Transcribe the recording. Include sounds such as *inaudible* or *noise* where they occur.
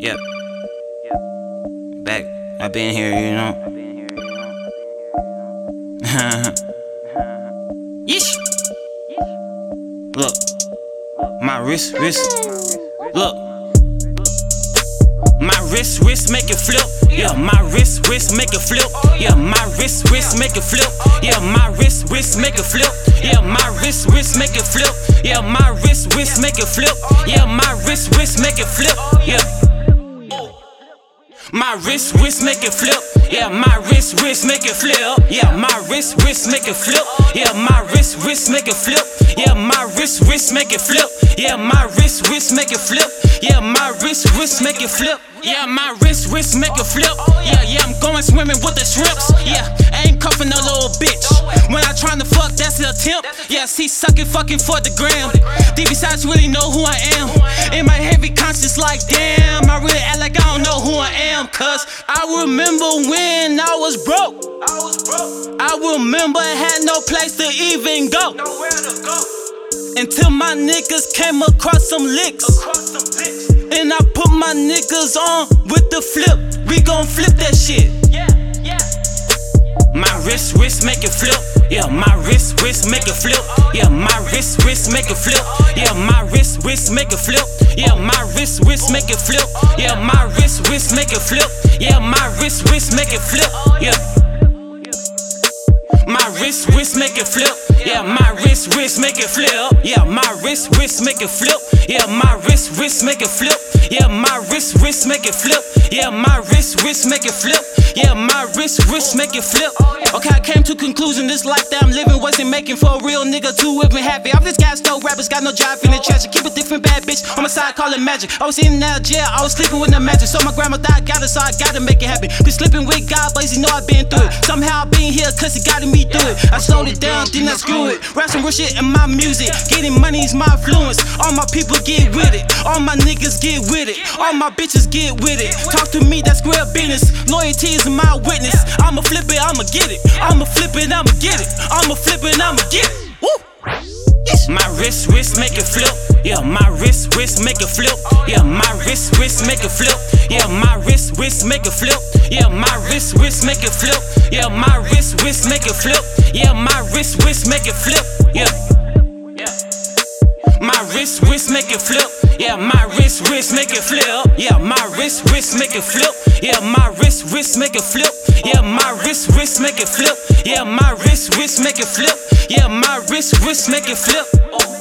Yep. Back. I been here, you know. *laughs* Yeesh. Look. My wrist, wrist. Look. My wrist, wrist make it flip. Yeah, my wrist, wrist make it flip. Yeah, my wrist, wrist make it flip. Yeah, my wrist, wrist make it flip. Yeah, my wrist, wrist make it flip. Yeah, my wrist, wrist make it flip. Yeah, my wrist, wrist make it flip. Yeah. My wrist, wrist make it flip. Yeah, my wrist, wrist make it flip. Yeah, my wrist, wrist make it flip. Yeah, my wrist, wrist make it flip. Yeah, my wrist, wrist make it flip. Yeah, my wrist, wrist make it flip. Yeah, my wrist, wrist make it flip. Yeah, my wrist, wrist make it flip. Yeah, yeah, I'm going swimming with the shrimps. Yeah, I ain't cuffing no little bitch. When I tryna fuck, that's the attempt. Yeah, see, sucking, fucking for the gram. Deep besides really know who I am. In my heavy conscience, like damn, Cause I remember when I was broke. I was broke, I remember I had no place to even go. nowhere to go. Until my niggas came across some licks. Cross some licks. And I put my niggas on with the flip. We gon' flip that shit. Yeah, yeah. My wrist, wrist make it flip. Yeah, my wrist, wrist make it flip. Yeah, my wrist, wrist make it flip. Yeah, my wrist, wrist make it flip. Yeah, my wrist, wrist make it flip. Yeah, my wrist, wrist make it flip. Yeah, my wrist, wrist make it flip. Yeah. My wrist, wrist make it flip. Yeah, my wrist, wrist make it flip. Yeah, my wrist, wrist make it flip. Yeah, my wrist, wrist make it flip. Yeah, my wrist, wrist make it flip. Yeah, my wrist, wrist make it flip. Yeah, my wrist, wrist make it flip. Okay, I came to conclusion this life that I'm living wasn't making for a real nigga to even happy. I'm this guy, no rappers, got no drive in the treasure. Keep a different bad bitch on my side, call it magic. I was in that jail, I was sleeping with the magic. So my grandma died, got it, so I gotta make it happen. Been sleeping with God, but you know I've been through it. Somehow I've been here, cause he got me through it. I slowed it down, then I screw it. Rap some real shit in my music. Getting money is my influence. All my people get with it. All my niggas get with it. All my bitches get with it. Talk to me, that's square business. Loyalty is my witness. I'ma flip it, I'ma get it. I'ma flip it, I'ma get it. I'ma flip it, I'ma get it. Woo! My wrist, wrist make it flip. Yeah, my wrist, wrist make it flip. Yeah, my wrist, wrist make it flip. Yeah, my wrist, wrist make it flip. Yeah, my wrist, wrist make it flip. Yeah, my wrist, wrist make it flip. Yeah, my wrist, wrist make it flip. Yeah. My wrist, wrist make it flip. Yeah, my wrist, wrist make it flip. Yeah, my wrist, wrist make it flip. Yeah, my wrist, wrist make it flip. Yeah, my wrist, wrist make it flip. Yeah, my wrist, wrist make it flip. Yeah, my wrist, wrist make it flip.